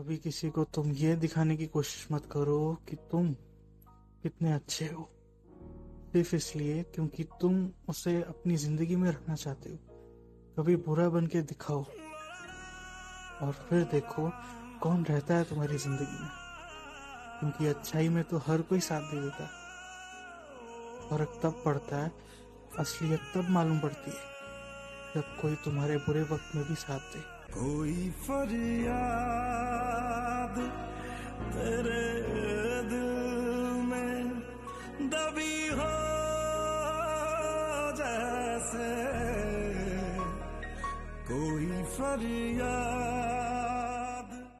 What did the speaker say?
कभी किसी को तुम ये दिखाने की कोशिश मत करो कि तुम कितने अच्छे हो। सिर्फ़ इसलिए क्योंकि तुम उसे अपनी ज़िंदगी में रखना चाहते हो। कभी बुरा बन के दिखाओ और फिर देखो कौन रहता है तुम्हारी ज़िंदगी में। क्योंकि अच्छाई में तो हर कोई साथ दे देता है। फ़र्क तब पड़ता है, असलियत तब मालूम पड़ती है, जब कोई तुम्हारे बुरे वक्त में भी साथ दे। कोई फरियाद जैसे कोई फरियाद